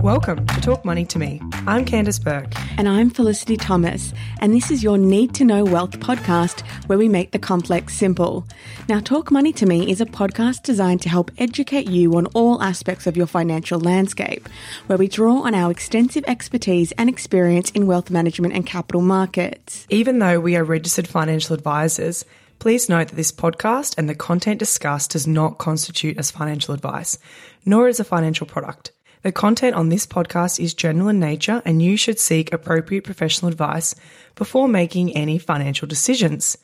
Welcome to Talk Money to Me. I'm Candice Bourke. And I'm Felicity Thomas, and this is your Need to Know Wealth podcast where we make the complex simple. Now, Talk Money to Me is a podcast designed to help educate you on all aspects of your financial landscape, where we draw on our extensive expertise and experience in wealth management and capital markets. Even though we are registered financial advisors, please note that this podcast and the content discussed does not constitute as financial advice, nor is a financial product. The content on this podcast is general in nature, and you should seek appropriate professional advice before making any financial decisions.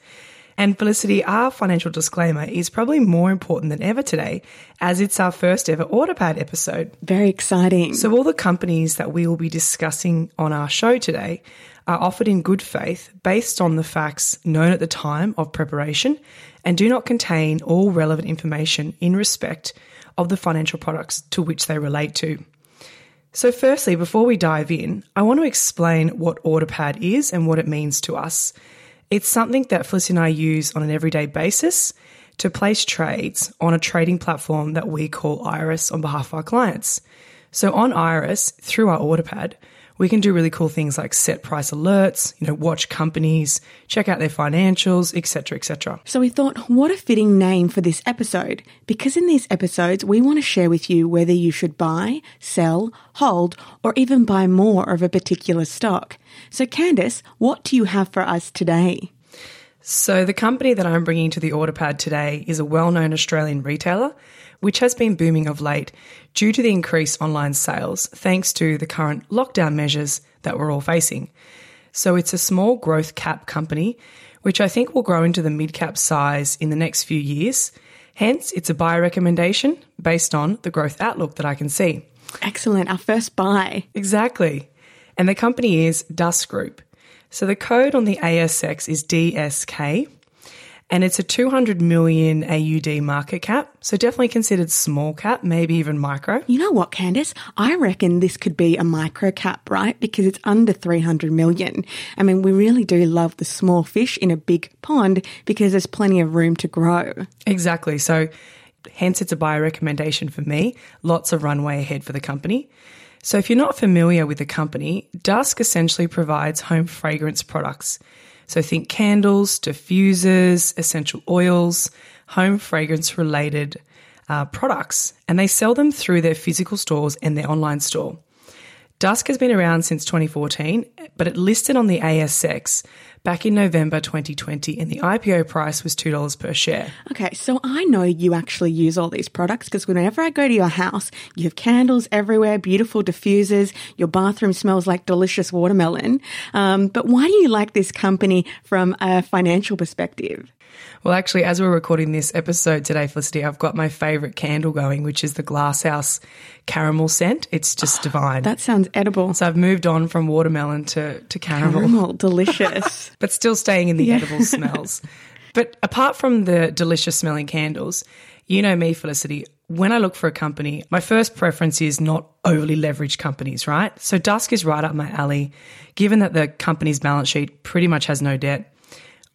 And Felicity, our financial disclaimer is probably more important than ever today, as it's our first ever Order Pad episode. Very exciting. So, all the companies that we will be discussing on our show today are offered in good faith based on the facts known at the time of preparation and do not contain all relevant information in respect of the financial products to which they relate to. So, firstly, before we dive in, I want to explain what Order Pad is and what it means to us. It's something that Felicity and I use on an everyday basis to place trades on a trading platform that we call IRESS on behalf of our clients. So on IRESS, through our Order Pad, we can do really cool things like set price alerts, you know, watch companies, check out their financials, etc., etc. So we thought, what a fitting name for this episode. Because in these episodes, we want to share with you whether you should buy, sell, hold, or even buy more of a particular stock. So, Candice, what do you have for us today? So the company that I'm bringing to the Order Pad today is a well-known Australian retailer, which has been booming of late due to the increased online sales thanks to the current lockdown measures that we're all facing. So it's a small growth cap company, which I think will grow into the mid cap size in the next few years. Hence, it's a buy recommendation based on the growth outlook that I can see. Excellent. Our first buy. Exactly. And the company is Dusk Group. So the code on the ASX is DSK, and it's a 200 million AUD market cap. So definitely considered small cap, maybe even micro. You know what, Candice? I reckon this could be a micro cap, right? Because it's under 300 million. I mean, we really do love the small fish in a big pond because there's plenty of room to grow. Exactly. So hence it's a buy recommendation for me. Lots of runway ahead for the company. So if you're not familiar with the company, Dusk essentially provides home fragrance products. So think candles, diffusers, essential oils, home fragrance related uh, products, and they sell them through their physical stores and their online store. Dusk has been around since 2014, but it listed on the ASX back in November 2020, and the IPO price was $2 per share. Okay, so I know you actually use all these products because whenever I go to your house, you have candles everywhere, beautiful diffusers, your bathroom smells like delicious watermelon. Um, but why do you like this company from a financial perspective? Well, actually, as we're recording this episode today, Felicity, I've got my favourite candle going, which is the Glasshouse caramel scent. It's just ah, divine. That sounds edible. So I've moved on from watermelon to, to caramel, Caramel, delicious. but still staying in the edible smells. But apart from the delicious smelling candles, you know me, Felicity. When I look for a company, my first preference is not overly leveraged companies, right? So Dusk is right up my alley, given that the company's balance sheet pretty much has no debt.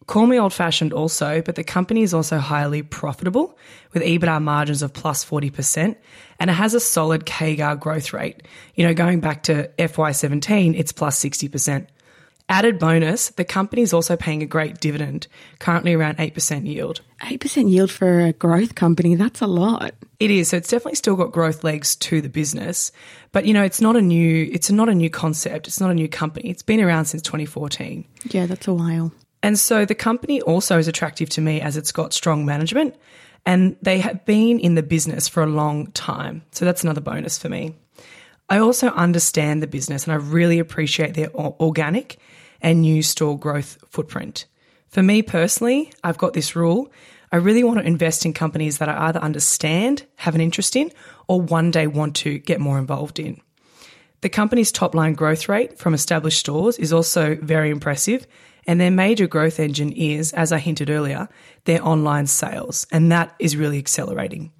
Call me old fashioned also, but the company is also highly profitable with EBITDA margins of plus 40% and it has a solid CAGR growth rate. You know, going back to FY17, it's plus 60%. Added bonus, the company is also paying a great dividend, currently around 8% yield. 8% yield for a growth company, that's a lot. It is, so it's definitely still got growth legs to the business, but you know, it's not a new it's not a new concept, it's not a new company. It's been around since 2014. Yeah, that's a while. And so the company also is attractive to me as it's got strong management and they have been in the business for a long time. So that's another bonus for me. I also understand the business and I really appreciate their organic and new store growth footprint. For me personally, I've got this rule. I really want to invest in companies that I either understand, have an interest in, or one day want to get more involved in. The company's top line growth rate from established stores is also very impressive, and their major growth engine is, as I hinted earlier, their online sales, and that is really accelerating.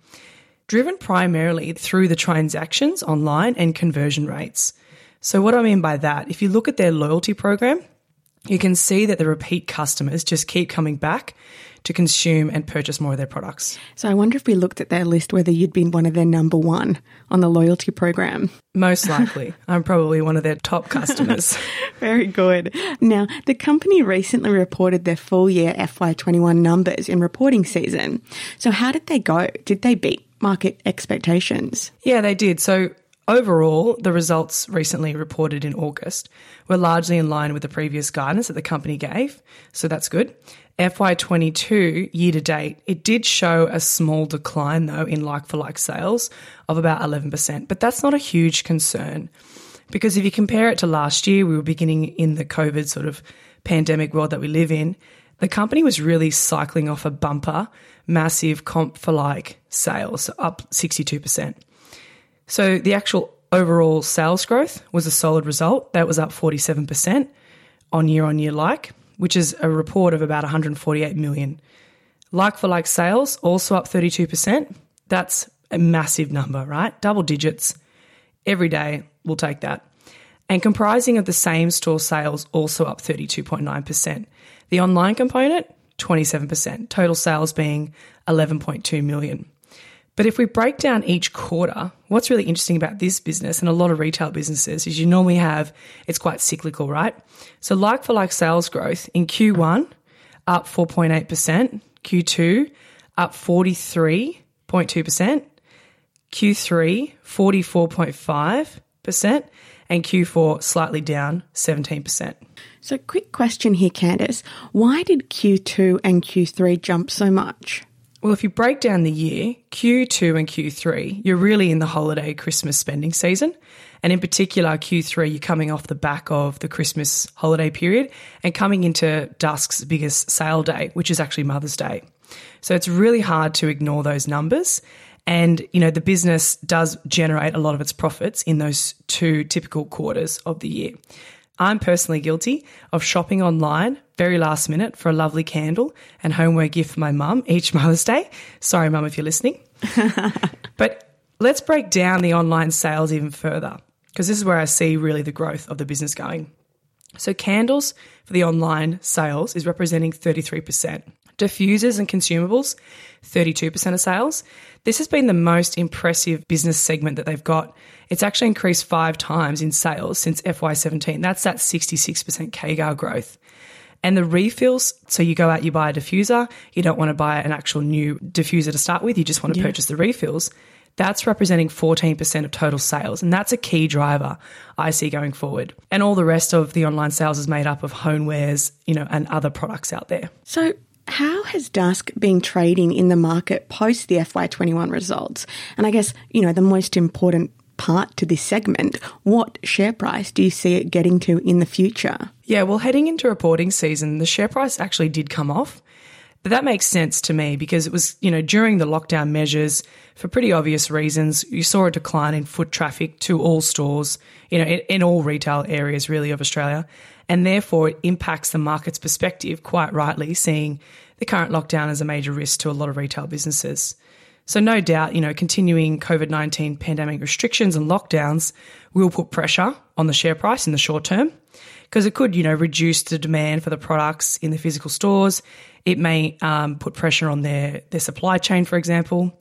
Driven primarily through the transactions online and conversion rates. So, what I mean by that, if you look at their loyalty program, you can see that the repeat customers just keep coming back to consume and purchase more of their products. So I wonder if we looked at their list whether you'd been one of their number one on the loyalty program. Most likely. I'm probably one of their top customers. Very good. Now, the company recently reported their full year FY21 numbers in reporting season. So how did they go? Did they beat market expectations? Yeah, they did. So overall, the results recently reported in August were largely in line with the previous guidance that the company gave. So that's good. FY22 year to date, it did show a small decline though in like for like sales of about 11%, but that's not a huge concern because if you compare it to last year, we were beginning in the COVID sort of pandemic world that we live in. The company was really cycling off a bumper, massive comp for like sales, up 62%. So the actual overall sales growth was a solid result. That was up 47% on year on year like which is a report of about 148 million. Like for like sales, also up 32%. That's a massive number, right? Double digits every day. We'll take that. And comprising of the same store sales, also up 32.9%. The online component, 27%. Total sales being 11.2 million. But if we break down each quarter, what's really interesting about this business and a lot of retail businesses is you normally have, it's quite cyclical, right? So like for like sales growth in Q1, up 4.8%, Q2, up 43.2%, Q3, 44.5%, and Q4 slightly down 17%. So, quick question here, Candice. Why did Q2 and Q3 jump so much? Well, if you break down the year, Q2 and Q3, you're really in the holiday Christmas spending season. And in particular, Q3, you're coming off the back of the Christmas holiday period and coming into Dusk's biggest sale day, which is actually Mother's Day. So it's really hard to ignore those numbers. And, you know, the business does generate a lot of its profits in those two typical quarters of the year. I'm personally guilty of shopping online very last minute for a lovely candle and homeware gift for my mum each Mother's Day. Sorry, mum, if you're listening. but let's break down the online sales even further because this is where I see really the growth of the business going. So, candles for the online sales is representing 33%. Diffusers and consumables, 32% of sales. This has been the most impressive business segment that they've got. It's actually increased five times in sales since FY17. That's that 66% CAGR growth. And the refills, so you go out, you buy a diffuser, you don't want to buy an actual new diffuser to start with, you just want to yeah. purchase the refills. That's representing 14% of total sales. And that's a key driver I see going forward. And all the rest of the online sales is made up of homewares, you know, and other products out there. So how has Dusk been trading in the market post the FY21 results? And I guess, you know, the most important part to this segment, what share price do you see it getting to in the future? Yeah, well, heading into reporting season, the share price actually did come off. But that makes sense to me because it was, you know, during the lockdown measures, for pretty obvious reasons, you saw a decline in foot traffic to all stores, you know, in, in all retail areas really of Australia. And therefore, it impacts the market's perspective quite rightly, seeing the current lockdown as a major risk to a lot of retail businesses. So, no doubt, you know, continuing COVID 19 pandemic restrictions and lockdowns will put pressure on the share price in the short term because it could, you know, reduce the demand for the products in the physical stores. It may um, put pressure on their, their supply chain, for example.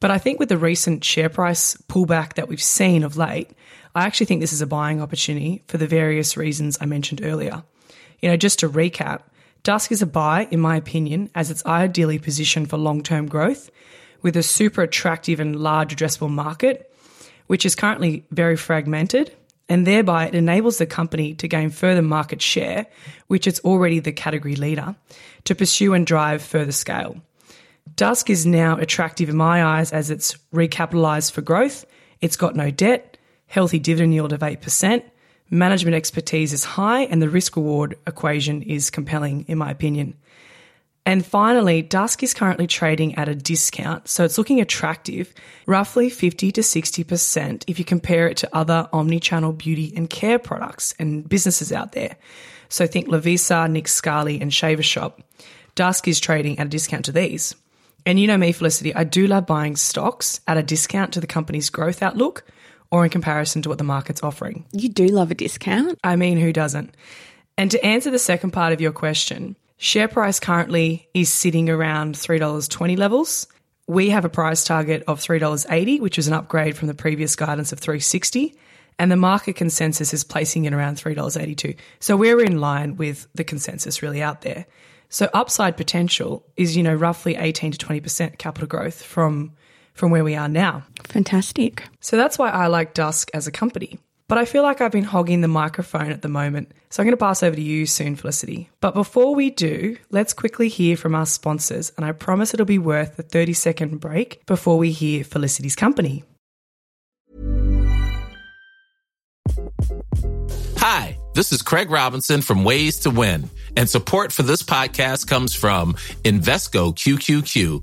But I think with the recent share price pullback that we've seen of late, I actually think this is a buying opportunity for the various reasons I mentioned earlier. You know, just to recap, Dusk is a buy, in my opinion, as it's ideally positioned for long term growth with a super attractive and large addressable market, which is currently very fragmented. And thereby, it enables the company to gain further market share, which it's already the category leader, to pursue and drive further scale. Dusk is now attractive in my eyes as it's recapitalized for growth, it's got no debt, healthy dividend yield of 8%, management expertise is high, and the risk reward equation is compelling, in my opinion. And finally, Dusk is currently trading at a discount, so it's looking attractive, roughly 50 to 60% if you compare it to other omni-channel beauty and care products and businesses out there. So think Lovisa, Nick Scali, and Shaver Shop. Dusk is trading at a discount to these. And you know me, Felicity, I do love buying stocks at a discount to the company's growth outlook or in comparison to what the market's offering. You do love a discount. I mean, who doesn't? And to answer the second part of your question, share price currently is sitting around $3.20 levels. We have a price target of $3.80, which is an upgrade from the previous guidance of $3.60, and the market consensus is placing it around $3.82. So we're in line with the consensus really out there. So upside potential is, you know, roughly 18 to 20% capital growth from from where we are now. Fantastic. So that's why I like Dusk as a company. But I feel like I've been hogging the microphone at the moment. So I'm going to pass over to you soon, Felicity. But before we do, let's quickly hear from our sponsors. And I promise it'll be worth the 30 second break before we hear Felicity's company. Hi, this is Craig Robinson from Ways to Win. And support for this podcast comes from Invesco QQQ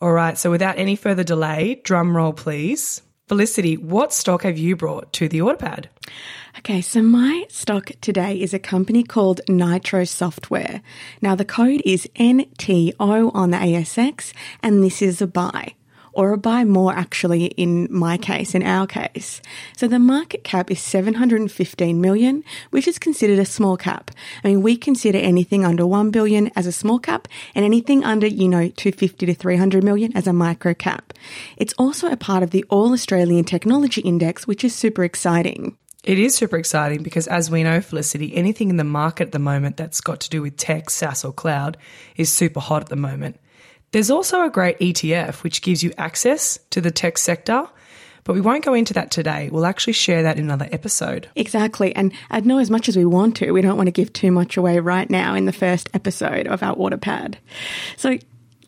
All right, so without any further delay, drum roll please. Felicity, what stock have you brought to the Order Pad? Okay, so my stock today is a company called Nitro Software. Now the code is NTO on the ASX and this is a buy or buy more actually in my case, in our case. So the market cap is 715 million, which is considered a small cap. I mean, we consider anything under 1 billion as a small cap and anything under, you know, 250 to 300 million as a micro cap. It's also a part of the All Australian Technology Index, which is super exciting. It is super exciting because, as we know, Felicity, anything in the market at the moment that's got to do with tech, SaaS, or cloud is super hot at the moment. There's also a great ETF which gives you access to the tech sector, but we won't go into that today. We'll actually share that in another episode. Exactly. And I'd know as much as we want to. We don't want to give too much away right now in the first episode of our Order Pad. So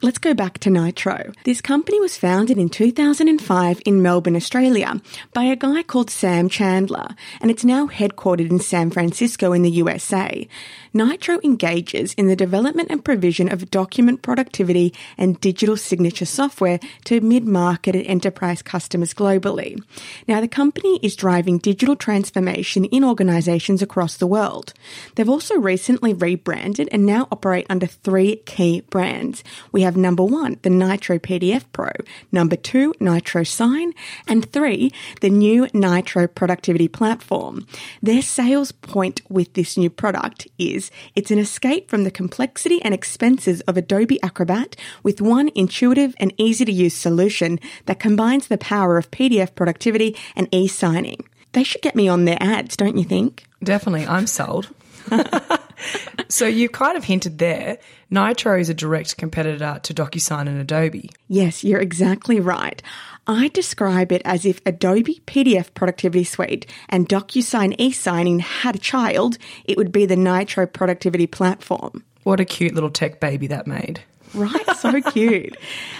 Let's go back to Nitro. This company was founded in 2005 in Melbourne, Australia by a guy called Sam Chandler, and it's now headquartered in San Francisco in the USA. Nitro engages in the development and provision of document productivity and digital signature software to mid-market and enterprise customers globally. Now, the company is driving digital transformation in organizations across the world. They've also recently rebranded and now operate under three key brands. We have number one, the Nitro PDF Pro, number two, Nitro Sign, and three, the new Nitro Productivity Platform. Their sales point with this new product is it's an escape from the complexity and expenses of Adobe Acrobat with one intuitive and easy to use solution that combines the power of PDF productivity and e-signing. They should get me on their ads, don't you think? Definitely, I'm sold. so you kind of hinted there. Nitro is a direct competitor to DocuSign and Adobe. Yes, you're exactly right. I describe it as if Adobe PDF Productivity Suite and DocuSign e-signing had a child, it would be the Nitro Productivity Platform. What a cute little tech baby that made. Right, so cute.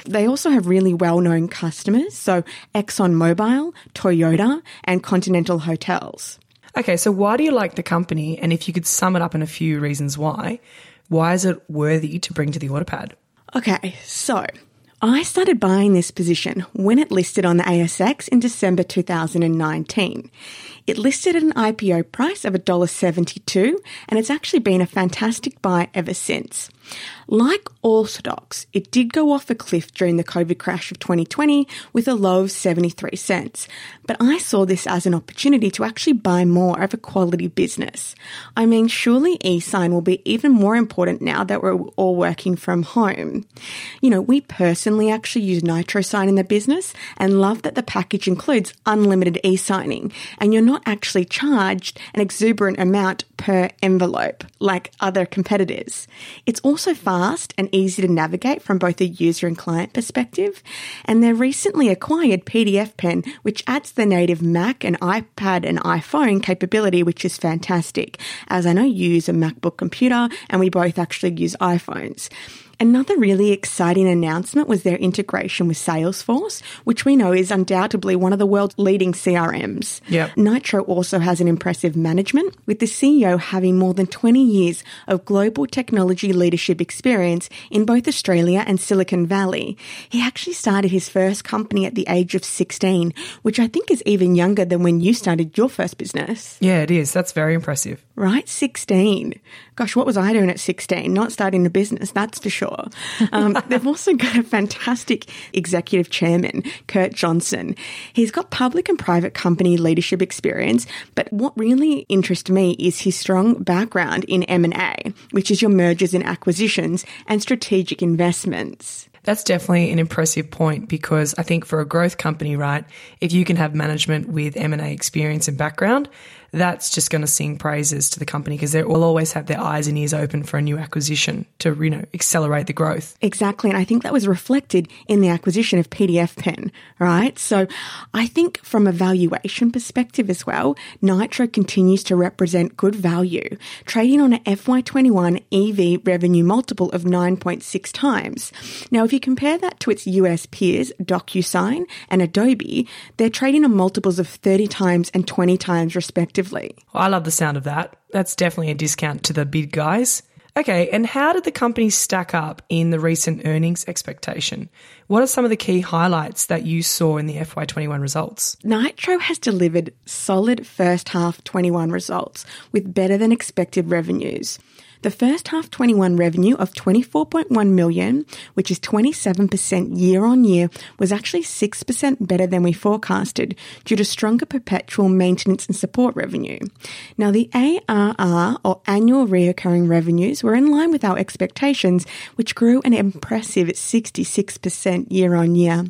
They also have really well known customers, so ExxonMobil, Toyota, and Continental Hotels. Okay, so why do you like the company? And if you could sum it up in a few reasons why, why is it worthy to bring to the Order Pad? Okay, so I started buying this position when it listed on the ASX in December 2019. It listed at an IPO price of $1.72 and it's actually been a fantastic buy ever since. Like all stocks, it did go off a cliff during the COVID crash of 2020 with a low of 73 cents. But I saw this as an opportunity to actually buy more of a quality business. I mean, surely eSign will be even more important now that we're all working from home. You know, we personally actually use NitroSign in the business and love that the package includes unlimited e-signing and you're not actually charged an exuberant amount per envelope like other competitors. It's also fast and easy to navigate from both a user and client perspective. And their recently acquired PDF Pen, which adds the native Mac and iPad and iPhone capability, which is fantastic. As I know you use a MacBook computer and we both actually use iPhones. Another really exciting announcement was their integration with Salesforce, which we know is undoubtedly one of the world's leading CRMs. Yep. Nitro also has an impressive management, with the CEO having more than 20 years of global technology leadership experience in both Australia and Silicon Valley. He actually started his first company at the age of 16, which I think is even younger than when you started your first business. Yeah, it is. That's very impressive. Right? 16. Gosh, what was I doing at 16? Not starting a business, that's for sure. Um, they've also got a fantastic executive chairman, Kurt Johnson. He's got public and private company leadership experience, but what really interests me is his strong background in M&A, which is your mergers and acquisitions and strategic investments. That's definitely an impressive point because I think for a growth company, right, if you can have management with M&A experience and background, that's just going to sing praises to the company because they will always have their eyes and ears open for a new acquisition to, you know, accelerate the growth. Exactly. And I think that was reflected in the acquisition of PDF Pen, right? So I think from a valuation perspective as well, Nitro continues to represent good value, trading on an FY21 EV revenue multiple of 9.6 times. Now, if you compare that to its US peers, DocuSign and Adobe, they're trading on multiples of 30 times and 20 times respectively. I love the sound of that. That's definitely a discount to the big guys. Okay, and how did the company stack up in the recent earnings expectation? What are some of the key highlights that you saw in the FY21 results? Nitro has delivered solid first half 21 results with better than expected revenues. The first half 21 revenue of 24.1 million, which is 27% year on year, was actually 6% better than we forecasted due to stronger perpetual maintenance and support revenue. Now the ARR or annual reoccurring revenues were in line with our expectations, which grew an impressive 66% year on year.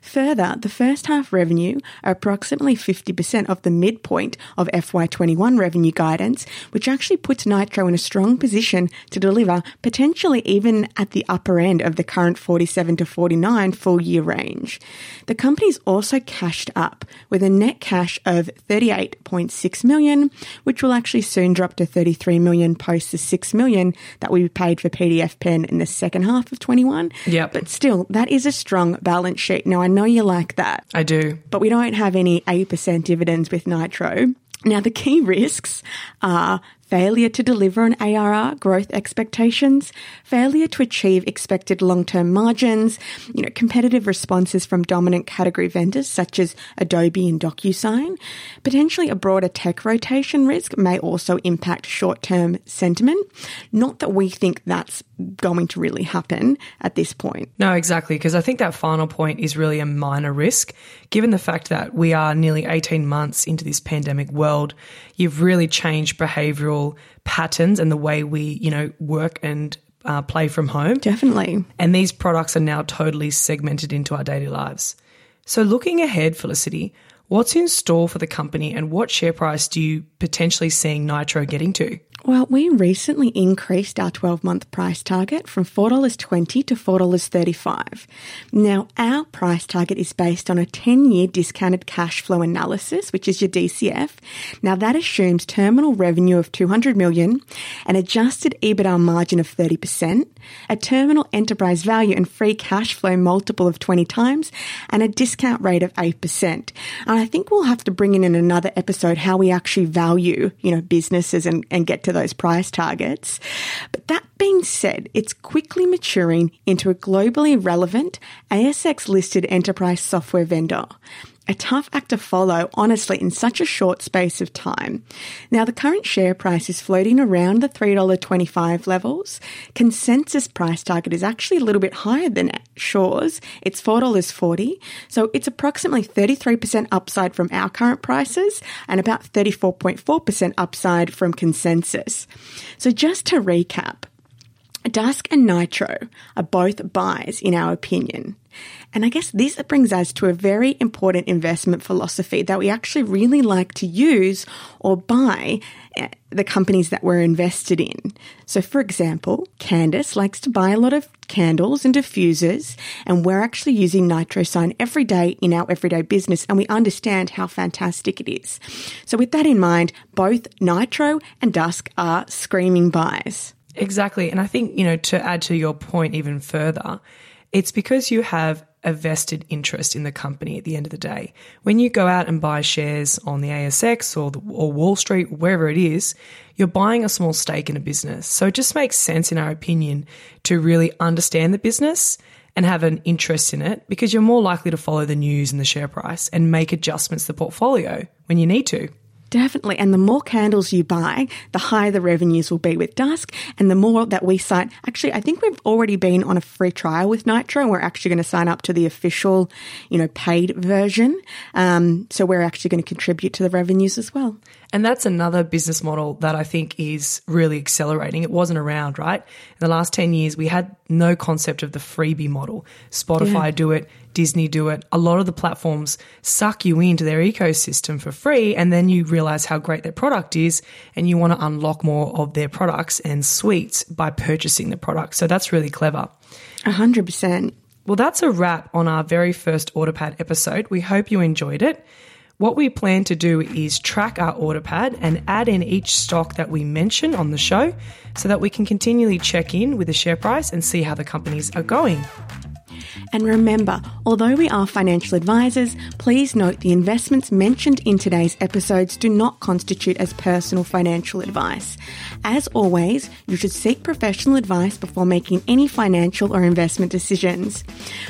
Further, the first half revenue are approximately 50% of the midpoint of FY21 revenue guidance, which actually puts Nitro in a strong position to deliver potentially even at the upper end of the current 47 to 49 full year range. The company's also cashed up with a net cash of 38.6 million, which will actually soon drop to 33 million post the 6 million that we paid for PDF Pen in the second half of 21. Yep. But still, that is a strong balance sheet. Now, I know you like that, I do. but we don't have any 8% dividends with Nitro. Now, the key risks are failure to deliver on ARR growth expectations, failure to achieve expected long-term margins, you know, competitive responses from dominant category vendors such as Adobe and DocuSign. Potentially a broader tech rotation risk may also impact short-term sentiment. Not that we think that's going to really happen at this point. No, exactly. Because I think that final point is really a minor risk, given the fact that we are nearly 18 months into this pandemic world. You've really changed behavioral patterns and the way we, you know, work and uh, play from home. Definitely. And these products are now totally segmented into our daily lives. So, looking ahead, Felicity, what's in store for the company and what share price do you potentially seeing Nitro getting to? Well, we recently increased our 12 month price target from $4.20 to $4.35. Now, our price target is based on a 10 year discounted cash flow analysis, which is your DCF. Now, that assumes terminal revenue of 200 million, an adjusted EBITDA margin of 30%, a terminal enterprise value and free cash flow multiple of 20 times, and a discount rate of 8%. And I think we'll have to bring in in another episode how we actually value, you know, businesses and, and get to those price targets. But that being said, it's quickly maturing into a globally relevant ASX listed enterprise software vendor a tough act to follow, honestly, in such a short space of time. Now, the current share price is floating around the $3.25 levels. Consensus price target is actually a little bit higher than Shaw's. It's $4.40. So it's approximately 33% upside from our current prices and about 34.4% upside from consensus. So just to recap, Dusk and Nitro are both buys in our opinion. And I guess this brings us to a very important investment philosophy that we actually really like to use or buy eh, the companies that we're invested in. So, for example, Candice likes to buy a lot of candles and diffusers, and we're actually using NitroSign every day in our everyday business, and we understand how fantastic it is. So, with that in mind, both Nitro and Dusk are screaming buys. Exactly. And I think, you know, to add to your point even further, it's because you have a vested interest in the company at the end of the day. When you go out and buy shares on the ASX or, the, or Wall Street, wherever it is, you're buying a small stake in a business. So it just makes sense, in our opinion, to really understand the business and have an interest in it because you're more likely to follow the news and the share price and make adjustments to the portfolio when you need to. Definitely. And the more candles you buy, the higher the revenues will be with Dusk. And the more that we cite, actually, I think we've already been on a free trial with Nitro and we're actually going to sign up to the official, you know, paid version. Um, so we're actually going to contribute to the revenues as well. And that's another business model that I think is really accelerating. It wasn't around, right? In the last 10 years, we had no concept of the freebie model. Spotify yeah. do it, Disney do it. A lot of the platforms suck you into their ecosystem for free, and then you realize how great their product is, and you want to unlock more of their products and suites by purchasing the product. So that's really clever. A hundred percent. Well, that's a wrap on our very first Order Pad episode. We hope you enjoyed it. What we plan to do is track our order pad and add in each stock that we mention on the show so that we can continually check in with the share price and see how the companies are going. And remember, although we are financial advisors, please note the investments mentioned in today's episodes do not constitute as personal financial advice. As always, you should seek professional advice before making any financial or investment decisions.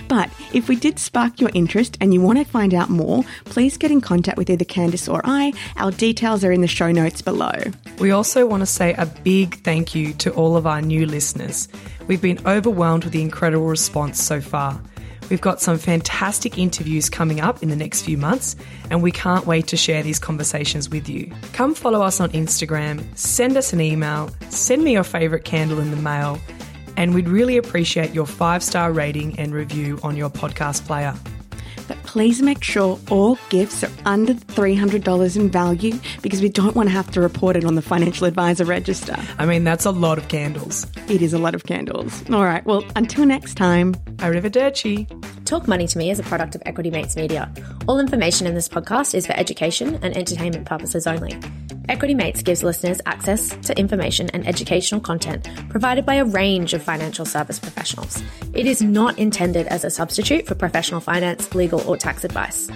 But if we did spark your interest and you want to find out more, please get in contact with either Candice or I. Our details are in the show notes below. We also want to say a big thank you to all of our new listeners. We've been overwhelmed with the incredible response so far. We've got some fantastic interviews coming up in the next few months, and we can't wait to share these conversations with you. Come follow us on Instagram, send us an email, send me your favourite candle in the mail, and we'd really appreciate your five star rating and review on your podcast player but please make sure all gifts are under $300 in value because we don't want to have to report it on the financial advisor register. I mean, that's a lot of candles. It is a lot of candles. All right, well, until next time. Arrivederci. Talk Money to Me is a product of Equity Mates Media. All information in this podcast is for education and entertainment purposes only. Equity Mates gives listeners access to information and educational content provided by a range of financial service professionals. It is not intended as a substitute for professional finance, legal, or tax advice.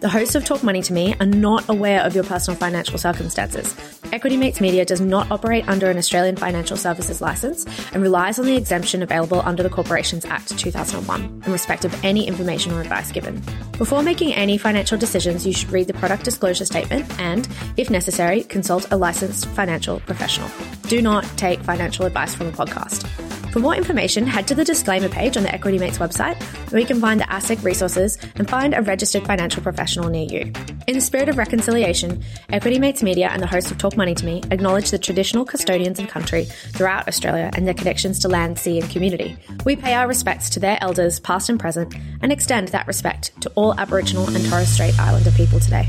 The hosts of Talk Money to Me are not aware of your personal financial circumstances. Equity Mates Media does not operate under an Australian Financial Services Licence and relies on the exemption available under the Corporations Act 2001 in respect of any information or advice given. Before making any financial decisions, you should read the product disclosure statement and, if necessary, consult a licensed financial professional. Do not take financial advice from a podcast. For more information, head to the disclaimer page on the Equity Mates website, where you can find the ASIC resources and find a registered financial professional near you. In the spirit of reconciliation, Equity Mates Media and the host of Talk Money to Me acknowledge the traditional custodians of country throughout Australia and their connections to land, sea, and community. We pay our respects to their elders, past and present, and extend that respect to all Aboriginal and Torres Strait Islander people today.